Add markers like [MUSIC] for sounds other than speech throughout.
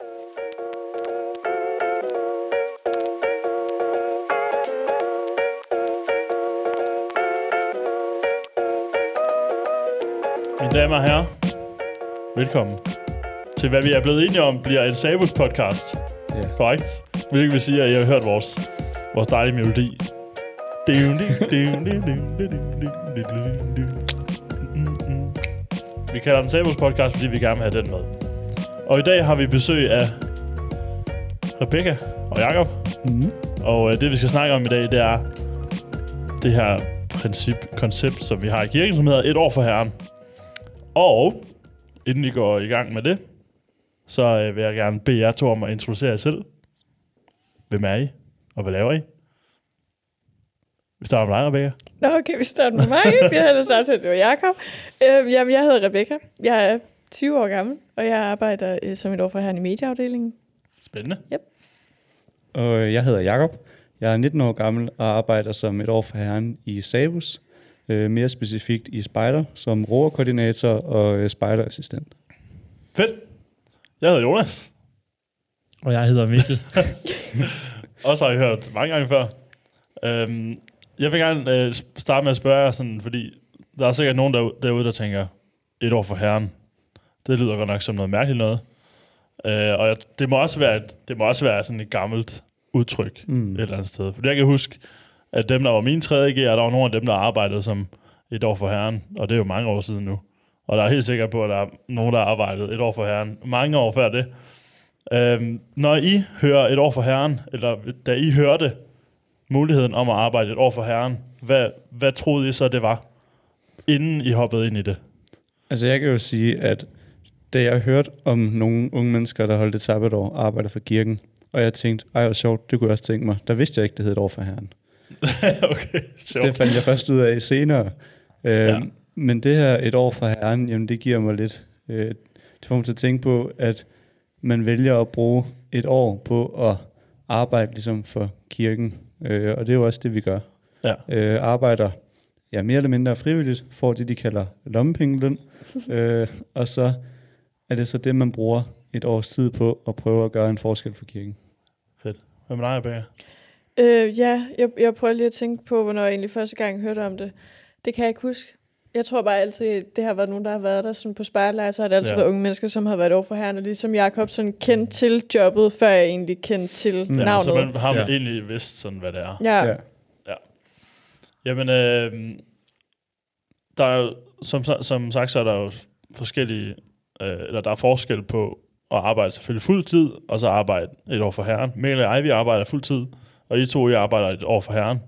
Mine damer og herrer, velkommen til, hvad vi er blevet enige om, bliver en Sabus podcast. Ja. Korrekt? Hvilket vil sige, at I har hørt vores, vores dejlige melodi. Vi kalder den Sabus podcast, fordi vi gerne vil have den med. Og i dag har vi besøg af Rebecca og Jakob. Mm. Og øh, det, vi skal snakke om i dag, det er det her princip, koncept, som vi har i kirken, som hedder et år for Herren. Og inden vi går i gang med det, så øh, vil jeg gerne bede jer to om at introducere jer selv. Hvem er I, og hvad laver I? Vi starter med dig, Rebecca. Nå, okay, vi starter med mig. Vi havde ellers aftalt, at det var Jacob. Øh, jamen, jeg hedder Rebecca. Jeg er 20 år gammel, og jeg arbejder øh, som et år for herren i medieafdelingen. Spændende. Og øh, jeg hedder Jakob. Jeg er 19 år gammel og arbejder som et år for herren i Sabus. Øh, mere specifikt i Spider som roerkoordinator og øh, Spider-assistent. Fedt. Jeg hedder Jonas. Og jeg hedder Mikkel. [LAUGHS] Også har I hørt mange gange før. Øhm, jeg vil gerne øh, starte med at spørge jer, sådan, fordi der er sikkert nogen der, derude, der tænker, et år for herren. Det lyder godt nok som noget mærkeligt noget. Øh, og jeg, det, må også være, et, det må også være sådan et gammelt udtryk Mm. et eller andet sted. Fordi jeg kan huske, at dem, der var min 3. G, der var nogle af dem, der arbejdede som et år for herren. Og det er jo mange år siden nu. Og der er helt sikkert på, at der er nogen, der har arbejdet et år for herren. Mange år før det. Øhm, når I hører et år for herren, eller da I hørte muligheden om at arbejde et år for herren, hvad, hvad troede I så, det var, inden I hoppede ind i det? Altså jeg kan jo sige, at da jeg hørte om nogle unge mennesker, der holdt et sabbatår og arbejder for kirken, og jeg tænkte, ej hvor sjovt, det kunne jeg også tænke mig. Der vidste jeg ikke, det hed et år for herren. [LAUGHS] okay, sjovt. det fandt jeg først ud af senere. Øh, ja. Men det her et år for herren, jamen det giver mig lidt, øh, det får mig til at tænke på, at man vælger at bruge et år på at arbejde ligesom for kirken. Øh, og det er jo også det, vi gør. Ja. Øh, arbejder ja, mere eller mindre frivilligt, får det, de kalder lommepengeløn. [LAUGHS] øh, og så er det så det, man bruger et års tid på at prøve at gøre en forskel for kirken. Hvad med dig, Rebecca? Øh, ja, jeg, jeg prøver lige at tænke på, hvornår jeg egentlig første gang hørte om det. Det kan jeg ikke huske. Jeg tror bare altid, det har været nogen, der har været der sådan på spejlejr, så har det altid Ja. ja. været unge mennesker, som har været over for herren, og ligesom Jacob sådan kendt til jobbet, før jeg egentlig kendte til Ja, ja, navnet. Så man har man Ja. egentlig vidst, sådan, hvad det er. ja. Ja. Jamen, øh, der er jo, som, som sagt, så er der jo forskellige, øh, eller der er forskel på at arbejde selvfølgelig fuld tid, og så arbejde et år for herren. Mikkel og jeg, vi arbejder fuld tid, og I to, I arbejder et år for herren.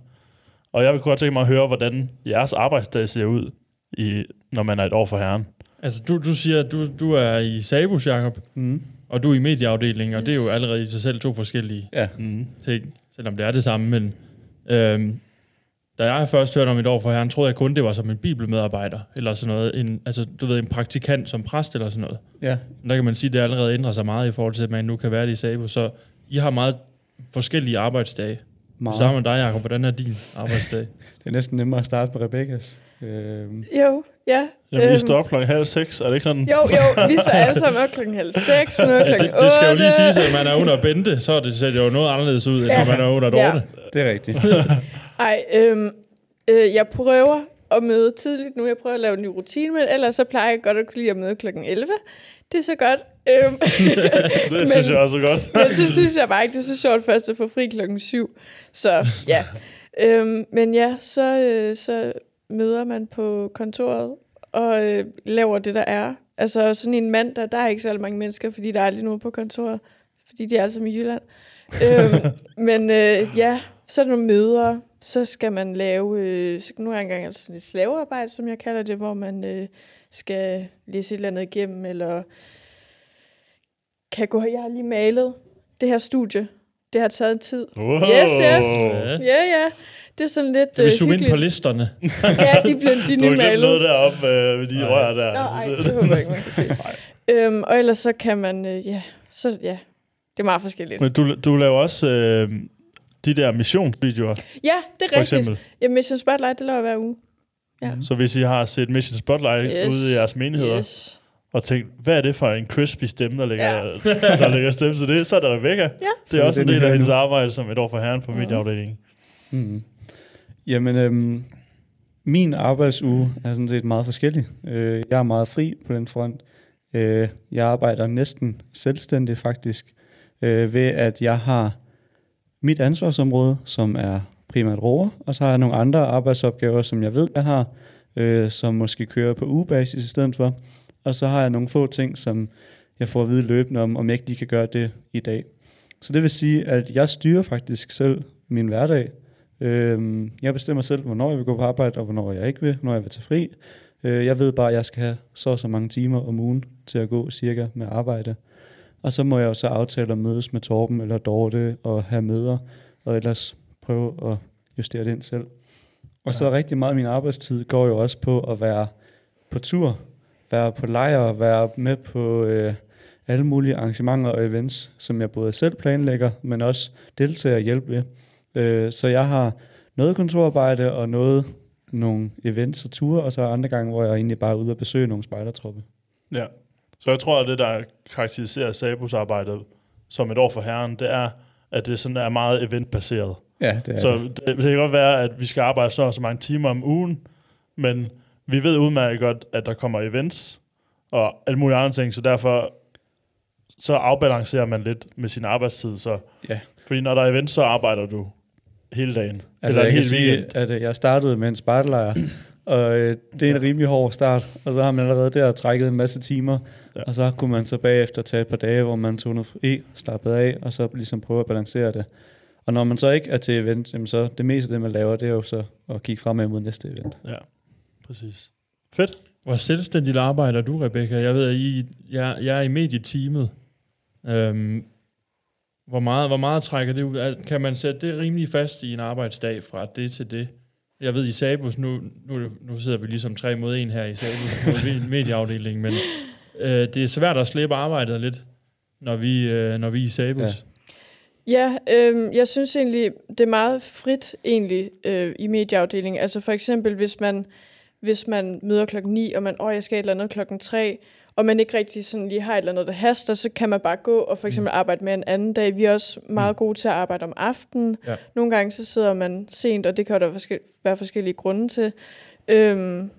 Og jeg vil godt tænke mig at høre, hvordan jeres arbejdsdag ser ud, i, når man er et år for herren. altså, du, du siger, at du, du er i Sabus, Jacob, Mm. og du er i medieafdelingen, og det er jo allerede i sig selv to forskellige Ja. Mm. ting, selvom det er det samme. Men øhm, da jeg først hørte om et år for herren, troede jeg kun, det var som en bibelmedarbejder, eller sådan noget. En, altså, du ved, en praktikant som præst, eller sådan noget. Ja. Men Der kan man sige, at det allerede ændrer sig meget i forhold til, at man nu kan være det i Sabus. Så I har meget forskellige arbejdsdage. Meget. Så med dig, Jacob. Hvordan er din arbejdsdag? [LAUGHS] Det er næsten nemmere at starte med Rebekkas. Øhm, Jo, ja. Jamen, I Øhm, står op klokken halv seks, er det ikke sådan? Jo, jo, vi står alle sammen op klokken halv seks, møder Ja, klokken det, otte. det skal jo lige siges, at man er under Bente, så er det, ser jo noget anderledes ud, end Ja. når man er under Ja. Dorte. det er rigtigt. [LAUGHS] Ej, øhm, øh, jeg prøver at møde tidligt nu. Jeg prøver at lave en ny rutine, men ellers så plejer jeg godt at kunne lide at møde klokken 11. Det er så godt. Øhm, [LAUGHS] Det Men- synes jeg også er godt. [LAUGHS] men så synes jeg bare ikke, det er så sjovt først at få fri klokken 7. Så ja. Øhm, men ja, så, øh, så møder man på kontoret og øh, laver det, der er. Altså sådan en mand, der, der er ikke så mange mennesker, fordi der er aldrig nogen på kontoret. Fordi de er sammen i Jylland. øhm, [LAUGHS] men øh, ja, så er der nogle møder. Så skal man lave, øh, nogle gange altså sådan et slavearbejde, som jeg kalder det, hvor man øh, skal læse et eller andet igennem, eller kan gå, jeg har lige malet det her studie. Det har taget en tid. Wow. Yes, yes. Ja. Ja. Det er sådan lidt Kan vi øh, zoome ind på listerne? [LAUGHS] Ja, de bliver de Du har nye glemt noget malet. deroppe øh, ved de Nej. rør der. Nå, ej, det håber jeg ikke, man kan se. [LAUGHS] øhm, og ellers så kan man, øh, ja, så ja, det er meget forskelligt. Men du, du laver også øh, de der missionsvideoer, Ja, det er for rigtigt. eksempel. Ja, Mission Spotlight, det laver jeg hver uge. Ja. Så hvis I har set Mission Spotlight Yes. ude i jeres menigheder, Yes. og tænkt, hvad er det for en crispy stemme, der ligger, ja. [LAUGHS] der ligger stemme til det? Så er der Rebecca. Ja. Det er Så også en den del af hendes arbejde som et år for herren på Mhm. medieafdelingen. Mm. Jamen, øhm, min arbejdsuge er sådan set meget forskellig. Øh, jeg er meget fri på den front. Øh, jeg arbejder næsten selvstændigt faktisk, øh, ved at jeg har mit ansvarsområde, som er primært roer, og så har jeg nogle andre arbejdsopgaver, som jeg ved, jeg har, øh, som måske kører på ugebasis i stedet for. Og så har jeg nogle få ting, som jeg får at vide løbende om, om jeg ikke lige kan gøre det i dag. Så det vil sige, at jeg styrer faktisk selv min hverdag. Øh, jeg bestemmer selv, hvornår jeg vil gå på arbejde, og hvornår jeg ikke vil, når jeg vil tage fri. Øh, jeg ved bare, at jeg skal have så og så mange timer om ugen til at gå cirka med arbejde. Og så må jeg jo så aftale at mødes med Torben eller Dorte og have møder, og ellers prøve at justere det ind selv. Og så rigtig meget af min arbejdstid går jo også på at være på tur, være på lejr, være med på øh, alle mulige arrangementer og events, som jeg både selv planlægger, men også deltager og hjælper ved. Øh, så jeg har noget kontorarbejde og noget nogle events og ture, og så andre gange, hvor jeg egentlig bare er ude og besøge nogle spejdertruppe. Ja. Så jeg tror, at det, der karakteriserer Sabus arbejdet som et år for herren, det er, at det sådan er meget eventbaseret. Ja, det er Så det. det, det kan godt være, at vi skal arbejde så og så mange timer om ugen, men vi ved udmærket godt, at der kommer events og alle mulige andre ting, så derfor så afbalancerer man lidt med sin arbejdstid. Så, Ja. Fordi når der er events, så arbejder du hele dagen. Altså, eller jeg kan sige, at jeg startede med en spejderlejr, og øh, det er en rimelig hård start, og så har man allerede der trækket en masse timer, Ja. og så kunne man så bagefter tage et par dage, hvor man tog noget fri, slappede af, og så ligesom prøve at balancere det. Og når man så ikke er til event, jamen så det meste af det, man laver, det er jo så at kigge fremad mod næste event. Ja, præcis. Fedt. Hvor selvstændigt arbejder du, Rebecca? Jeg ved, at I, jeg, jeg er i medieteamet. Øhm, hvor, meget, hvor meget trækker det ud? Kan man sætte det rimelig fast i en arbejdsdag fra det til det? Jeg ved, i Sabus, nu, nu, nu sidder vi ligesom tre mod en her i Sabus [LAUGHS] i medieafdelingen, men øh, det er svært at slippe arbejdet lidt, når vi, øh, når vi er i Sabus. Ja. Ja, øh, jeg synes egentlig, det er meget frit egentlig øh, i medieafdelingen. Altså for eksempel, hvis man, hvis man møder klokken 9, og man, åh, jeg skal et eller andet klokken 3, og man ikke rigtig sådan lige har et eller andet, der haster, så kan man bare gå og for eksempel arbejde med en anden dag. Vi er også meget gode til at arbejde om aftenen. Ja. Nogle gange så sidder man sent, og det kan der være forskellige grunde til. Øhm,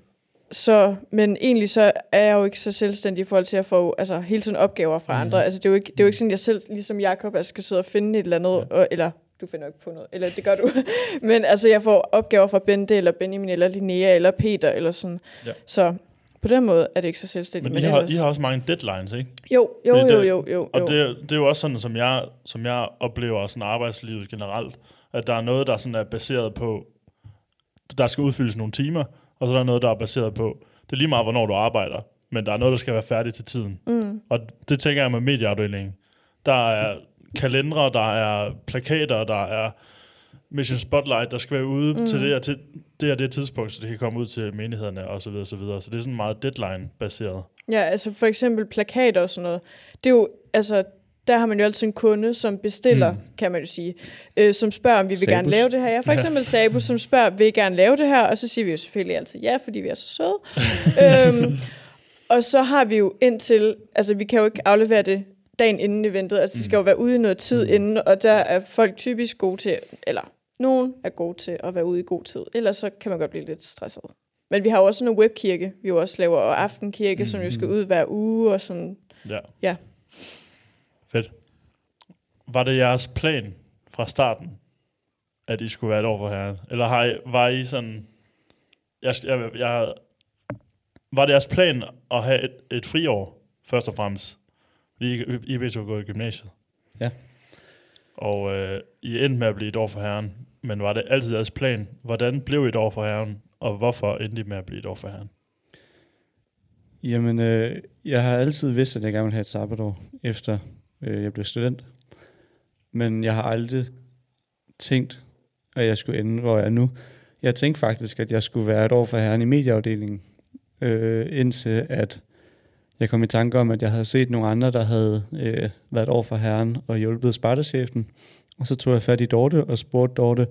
så, men egentlig så er jeg jo ikke så selvstændig i forhold til at få altså, hele tiden opgaver fra Mhm. andre. Altså, det, er jo ikke, det er jo ikke sådan, at jeg selv, ligesom Jacob, altså, skal sidde og finde et eller andet, Ja. og, eller du finder ikke på noget, eller det gør du. [LAUGHS] men altså, jeg får opgaver fra Bente, eller Benjamin, eller Linnea, eller Peter, eller sådan. Ja. Så på den måde er det ikke så selvstændigt. Men I har, I har også mange deadlines, ikke? Jo, jo, Fordi jo, det- jo, jo. Og jo. det, det er jo også sådan, som jeg, som jeg oplever sådan arbejdslivet generelt, at der er noget, der sådan er baseret på, der skal udfyldes nogle timer, og så er der noget, der er baseret på, det er lige meget, hvornår du arbejder, men der er noget, der skal være færdigt til tiden. Mm. Og det tænker jeg med medieafdelingen. Der er kalendere, der er plakater, der er Mission Spotlight, der skal være ude Mm. mm. til det og til det og det tidspunkt, så det kan komme ud til menighederne og så videre, så videre. Så det er sådan meget deadline-baseret. Ja, altså for eksempel plakater og sådan noget. Det er jo, altså, der har man jo altid en kunde, som bestiller, mm. kan man jo sige, øh, som spørger, om vi vil Sabus. gerne lave det her. Ja, for eksempel Sabus, som spørger, vil I gerne lave det her? Og så siger vi jo selvfølgelig altid ja, fordi vi er så søde. [LAUGHS] øhm, og så har vi jo indtil, altså vi kan jo ikke aflevere det dagen inden eventet, altså det skal jo være ude i noget tid inden, og der er folk typisk gode til, eller nogen er gode til at være ude i god tid, ellers så kan man godt blive lidt stresset. Men vi har jo også sådan en webkirke, vi jo også laver, og aftenkirke, mm. som jo skal ud hver uge, og sådan. Ja. Ja. Fedt. Var det jeres plan fra starten, at I skulle være et år for herren? Eller har I, var I sådan... Jeg, jeg, jeg, var det jeres plan at have et, et friår, først og fremmest? Fordi I, I begge to gået i gymnasiet. Ja. Og øh, I endte med at blive et år for herren. Men var det altid jeres plan? Hvordan blev I et år for herren? Og hvorfor endte I med at blive et år for herren? Jamen, øh, jeg har altid vidst, at jeg gerne vil have et sabbatår, efter øh, jeg blev student. Men jeg har aldrig tænkt, at jeg skulle ende, hvor jeg er nu. Jeg tænkte faktisk, at jeg skulle være et år for herren i medieafdelingen, øh, indtil at jeg kom i tanke om, at jeg havde set nogle andre, der havde øh, været over for herren og hjulpet spartechefen. Og så tog jeg fat i Dorte og spurgte Dorte,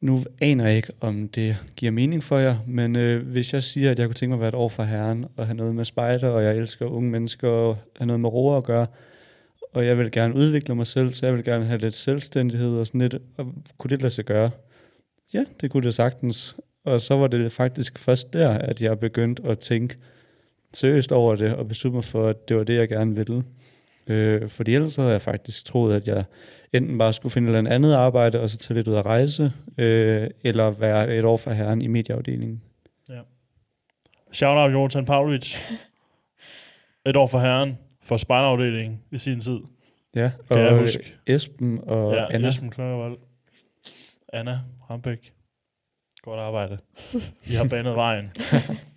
nu aner jeg ikke, om det giver mening for jer, men øh, hvis jeg siger, at jeg kunne tænke mig at være et år for herren, og have noget med spejder, og jeg elsker unge mennesker, og have noget med roer at gøre, og jeg vil gerne udvikle mig selv, så jeg vil gerne have lidt selvstændighed og sådan lidt, og kunne det lade sig gøre? Ja, det kunne det sagtens. Og så var det faktisk først der, at jeg begyndte at tænke seriøst over det, og beslutte mig for, at det var det, jeg gerne ville. Øh, fordi ellers havde jeg faktisk troet, at jeg enten bare skulle finde et eller andet arbejde, og så tage lidt ud at rejse, øh, eller være et år for herren i medieafdelingen. Shout out Jonathan Pavlovic. [LAUGHS] Et år for herren for spejderafdelingen i sin tid. Ja, Kan og jeg huske. Esben og ja, Anna. Esben Kløvervold. Anna Rambæk. Godt arbejde. [LAUGHS] I har banet vejen. [LAUGHS]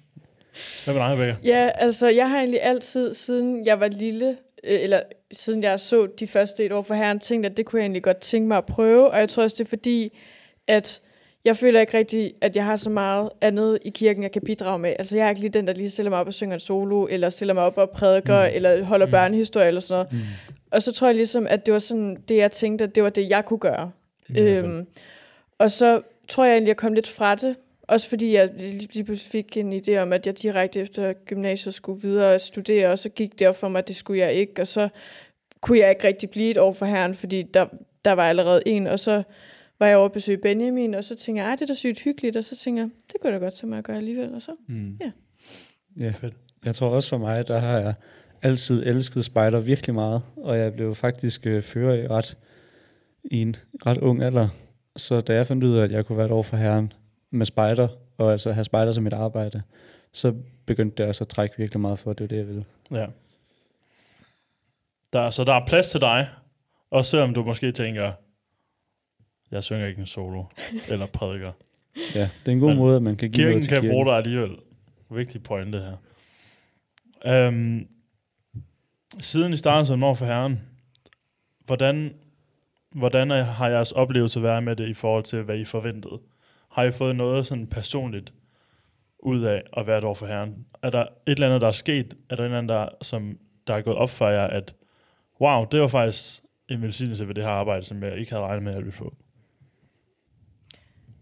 Hvad med dig, Rebecca? Ja, altså jeg har egentlig altid, siden jeg var lille, øh, eller siden jeg så de første et år for herren, tænkt, at det kunne jeg egentlig godt tænke mig at prøve. Og jeg tror også, det er fordi, at jeg føler ikke rigtig, at jeg har så meget andet i kirken, jeg kan bidrage med. Altså jeg er ikke lige den, der lige stiller mig op og synger en solo, eller stiller mig op og prædiker, mm. eller holder Mm. børnehistorie eller sådan noget. Mm. Og så tror jeg ligesom, at det var sådan det, jeg tænkte, at det var det, jeg kunne gøre. Øhm, og så tror jeg egentlig, at jeg kom lidt fra det. Også fordi jeg lige pludselig fik en idé om, at jeg direkte efter gymnasiet skulle videre og studere, og så gik det op for mig, at det skulle jeg ikke. Og så kunne jeg ikke rigtig blive et år for herren, fordi der, der var allerede en. Og så var jeg over at besøge Benjamin, og så tænkte jeg, "Ej, det er da sygt hyggeligt. Og så tænkte jeg, det kunne jeg da godt tænke mig at gøre alligevel. Og så Mm. Ja, Fedt. jeg tror også for mig, der har jeg altid elsket spejder virkelig meget, og jeg blev faktisk øh, fører i ret i en ret ung alder. Så da jeg fandt ud af, at jeg kunne være et år for herren med spejder, og altså have spejder som mit arbejde, så begyndte det altså at trække virkelig meget for, at det var det, jeg ville. Ja. Der, så der er plads til dig, også selvom du måske tænker, jeg synger ikke en solo, eller prædiker. Ja, det er en god Men måde, at man kan give Kirken noget til kan kirken. bruge dig alligevel. Vigtig pointe her. Øhm, siden I startede som år for herren, hvordan, hvordan har jeres oplevelse været med det i forhold til, hvad I forventede? Har I fået noget sådan personligt ud af at være et år for herren? Er der et eller andet, der er sket? Er der et eller andet, der, som, der er gået op for jer, at wow, det var faktisk en velsignelse ved det her arbejde, som jeg ikke havde regnet med, at jeg ville få?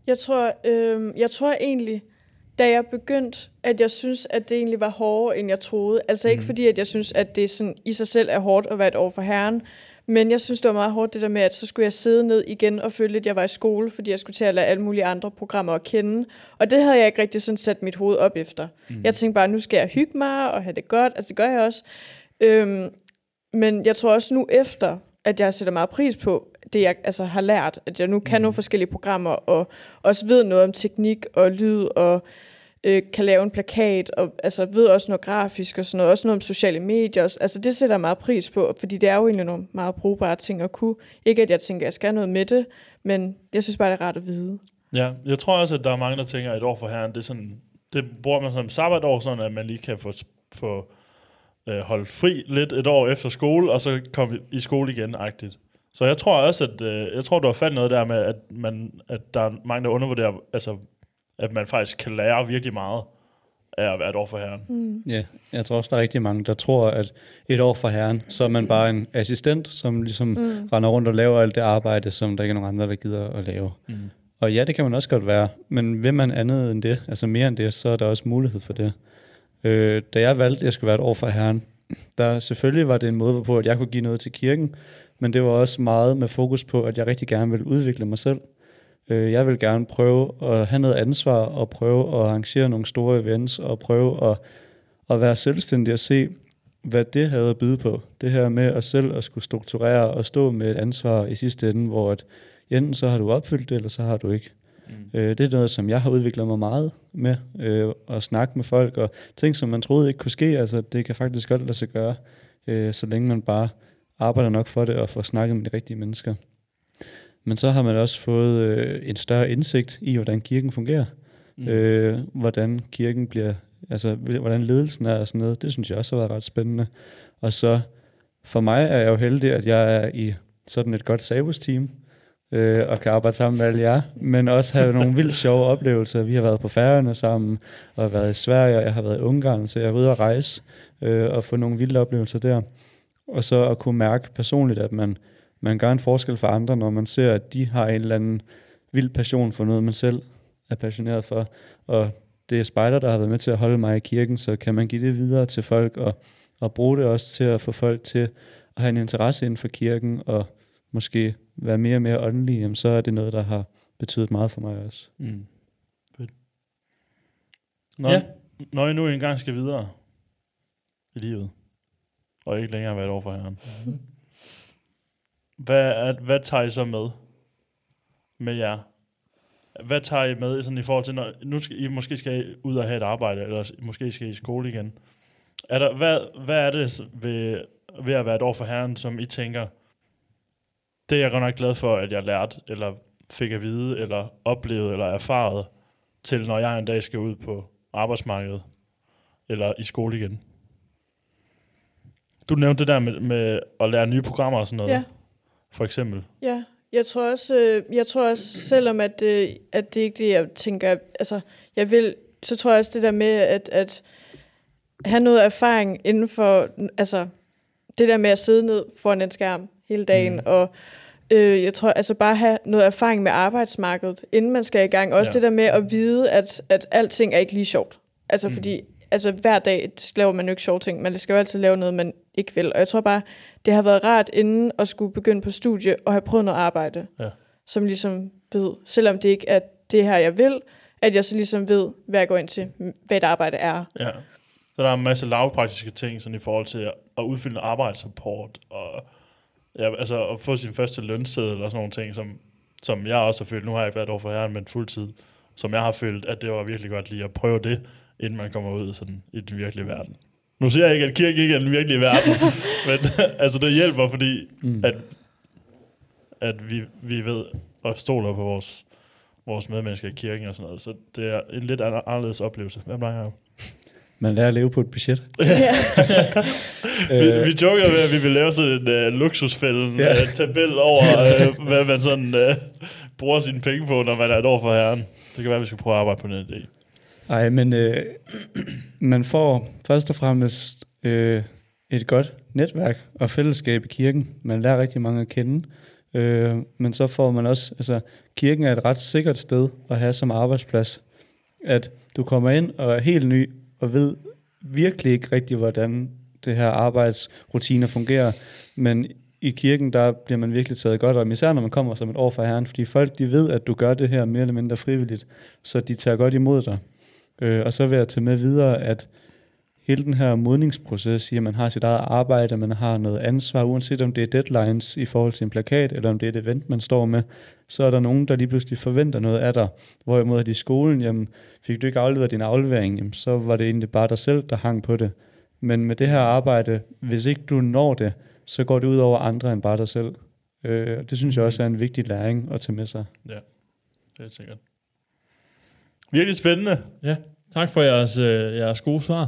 Jeg tror, øh, jeg tror egentlig, da jeg begyndte, at jeg synes, at det egentlig var hårdere, end jeg troede. Altså ikke Mhm. fordi, at jeg synes, at det sådan i sig selv er hårdt at være et år for herren, men jeg synes, det var meget hårdt det der med, at så skulle jeg sidde ned igen og føle, at jeg var i skole, fordi jeg skulle til at lade alle mulige andre programmer at kende. Og det havde jeg ikke rigtig sådan sat mit hoved op efter. Mm. Jeg tænkte bare, nu skal jeg hygge mig og have det godt. Altså det gør jeg også. Øhm, men jeg tror også nu efter, at jeg sætter meget pris på det, jeg altså, har lært, at jeg nu kan nogle forskellige programmer, og også ved noget om teknik og lyd, og øh, kan lave en plakat, og altså, ved også noget grafisk og sådan noget, også noget om sociale medier. også. Altså det sætter jeg meget pris på, fordi det er jo egentlig nogle meget brugbare ting at kunne. Ikke at jeg tænker, at jeg skal noget med det, men jeg synes bare, det er rart at vide. Ja, jeg tror også, at der er mange, der tænker, at et år for herren, det er sådan, det bruger man som sabbatår, sådan at man lige kan få, få øh, holdt fri lidt et år efter skole, og så komme i skole igen, agtigt. Så jeg tror også, at øh, jeg tror, du har fandt noget der med, at, man, at der er mange, der undervurderer, altså, at man faktisk kan lære virkelig meget af at være et år for herren. Mm. Ja, jeg tror også, der er rigtig mange, der tror, at et år for herren, så er man bare en assistent, som ligesom mm. render rundt og laver alt det arbejde, som der ikke er nogen andre, der gider at lave. Mm. Og ja, det kan man også godt være, men vil man andet end det, altså mere end det, så er der også mulighed for det. Øh, da jeg valgte, at jeg skulle være et år for herren, der selvfølgelig var det en måde hvorpå, at jeg kunne give noget til kirken, men det var også meget med fokus på, at jeg rigtig gerne ville udvikle mig selv. Øh, jeg vil gerne prøve at have noget ansvar, og prøve at arrangere nogle store events, og prøve at, at være selvstændig og se, hvad det havde at byde på. Det her med at selv at skulle strukturere og stå med et ansvar i sidste ende, hvor at, enten så har du opfyldt det, eller så har du ikke. Mm. Øh, det er noget, som jeg har udviklet mig meget med, øh, at snakke med folk, og ting, som man troede ikke kunne ske, altså det kan faktisk godt lade sig gøre, øh, så længe man bare arbejder nok for det, og får snakket med de rigtige mennesker. Men så har man også fået øh, en større indsigt i, hvordan kirken fungerer, Mm. øh, hvordan kirken bliver, altså hvordan ledelsen er og sådan noget, det synes jeg også har været ret spændende. Og så for mig er jeg jo heldig, at jeg er i sådan et godt Sabus-team, øh, og kan arbejde sammen med alle jer, men også have nogle vildt sjove oplevelser. Vi har været på færgerne sammen, og været i Sverige, og jeg har været i Ungarn, så jeg er ude at rejse øh, og få nogle vilde oplevelser der. Og så at kunne mærke personligt, at man, man gør en forskel for andre, når man ser, at de har en eller anden vild passion for noget, man selv er passioneret for. Og det er spejder, der har været med til at holde mig i kirken, så kan man give det videre til folk, og, og bruge det også til at få folk til at have en interesse inden for kirken, og måske være mere og mere åndelige, jamen, så er det noget, der har betydet meget for mig også. Mm. Fedt. Når, Ja. når I nu engang skal videre i livet, og ikke længere være over for herren, hvad, er, hvad tager I så med med jer? Hvad tager I med sådan i forhold til, når nu skal I måske skal I ud og have et arbejde, eller måske skal I i skole igen? Er der, hvad, hvad er det ved, ved at være et år for herren, som I tænker, det er jeg godt nok glad for, at jeg lærte, eller fik at vide, eller oplevede, eller erfaret, til når jeg en dag skal ud på arbejdsmarkedet, eller i skole igen. Du nævnte det der med, med at lære nye programmer og sådan noget, Ja. For eksempel. Ja, jeg tror også, øh, jeg tror også selvom at, øh, at det ikke er det, jeg tænker, altså, jeg vil, så tror jeg også det der med, at, at have noget erfaring inden for, altså, det der med at sidde ned foran en skærm hele dagen, mm. og øh, jeg tror, altså bare have noget erfaring med arbejdsmarkedet, inden man skal i gang. Også Ja. det der med at vide, at, at alting er ikke lige sjovt. Altså, Mm. fordi altså, hver dag laver man jo ikke sjove ting, men skal jo altid lave noget, man ikke vil. Og jeg tror bare, det har været rart inden at skulle begynde på studie og have prøvet noget arbejde, Ja. som ligesom ved, selvom det ikke er det her, jeg vil, at jeg så ligesom ved, hvad jeg går ind til, hvad et arbejde er. Ja. Så der er en masse lavpraktiske ting, sådan i forhold til at udfylde en arbejdsrapport, og ja, altså at få sin første lønseddel og sådan nogle ting, som, som jeg også har følt, nu har jeg ikke været over for herren, men fuldtid, som jeg har følt, at det var virkelig godt lige at prøve det, inden man kommer ud sådan, i den virkelige verden. Nu siger jeg ikke, at kirke ikke er den virkelige verden, [LAUGHS] men altså det hjælper, fordi Mm. at, at vi, vi ved og stoler på vores, vores medmennesker i kirken og sådan noget. Så det er en lidt an- anderledes oplevelse. Hvem der er Man lærer at leve på et budget. [LAUGHS] Vi, Øh, vi joker med, at vi vil lave sådan en uh, luksusfælden Ja. uh, tabel over, [LAUGHS] uh, hvad man sådan uh, bruger sine penge på, når man er et år for herren. Det kan være, at vi skal prøve at arbejde på den idé. Ej, men øh, man får først og fremmest øh, et godt netværk og fællesskab i kirken. Man lærer rigtig mange at kende. Øh, men så får man også, altså kirken er et ret sikkert sted at have som arbejdsplads. At du kommer ind og er helt ny og ved virkelig ikke rigtig, hvordan det her arbejdsrutiner fungerer. Men i kirken, der bliver man virkelig taget godt om, især når man kommer som et år fra Herren, fordi folk de ved, at du gør det her mere eller mindre frivilligt, så de tager godt imod dig. Øh, og så vil jeg tage med videre, at hele den her modningsproces i, at man har sit eget arbejde, man har noget ansvar, uanset om det er deadlines i forhold til en plakat, eller om det er et event, man står med, så er der nogen, der lige pludselig forventer noget af dig. Hvorimod at i skolen, jamen, fik du ikke afleveret din aflevering, jamen, så var det egentlig bare dig selv, der hang på det. Men med det her arbejde, hvis ikke du når det, så går det ud over andre end bare dig selv. Øh, det synes jeg også er en vigtig læring at tage med sig. Det er sikkert. Virkelig spændende. Tak for jeres, øh, jeres gode svar.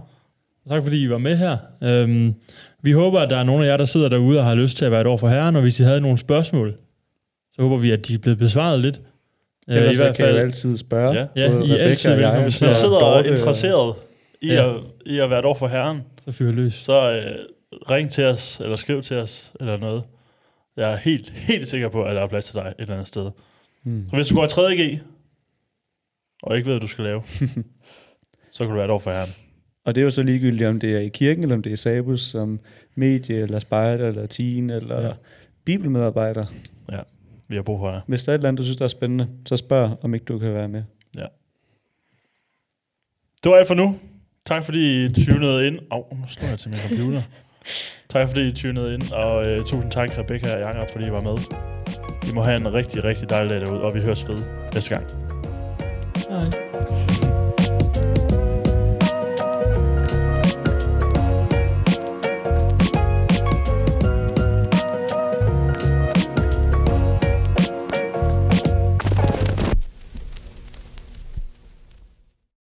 Og tak fordi I var med her. Øhm, vi håber, at der er nogle af jer, der sidder derude og har lyst til at være et år for herren, og hvis I havde nogle spørgsmål, så håber vi, at de er blevet besvaret lidt. Øh, Ellers I så hvert kan jeg jo fald, altid spørge. Ja. Ja, både I er Rebecca altid og jeg, velkommen om Hvis man sidder og er interesseret i, Ja. at, i at være et år for herren, så fyr løs. så øh, ring til os, eller skriv til os, eller noget. Jeg er helt, helt sikker på, at der er plads til dig et eller andet sted. Hmm. Og hvis du går i 3.G, og ikke ved, hvad du skal lave, [LAUGHS] så kan du være år for herren. Og det er jo så ligegyldigt, om det er i kirken, eller om det er Sabus som medie, eller spejder, eller teen, eller Ja. ja. bibelmedarbejder. Vi har brug for dig. Hvis der er et eller andet, du synes, der er spændende, så spørg, om ikke du kan være med. Det var alt for nu. Tak fordi I tunede ind. Au, nu slår jeg til min computer. [LAUGHS] tak fordi I tunede ind, og øh, tusind tak Rebecca og Jacob, fordi I var med. I må have en rigtig, rigtig dejlig dag derude, og vi høres ved næste gang. Bye.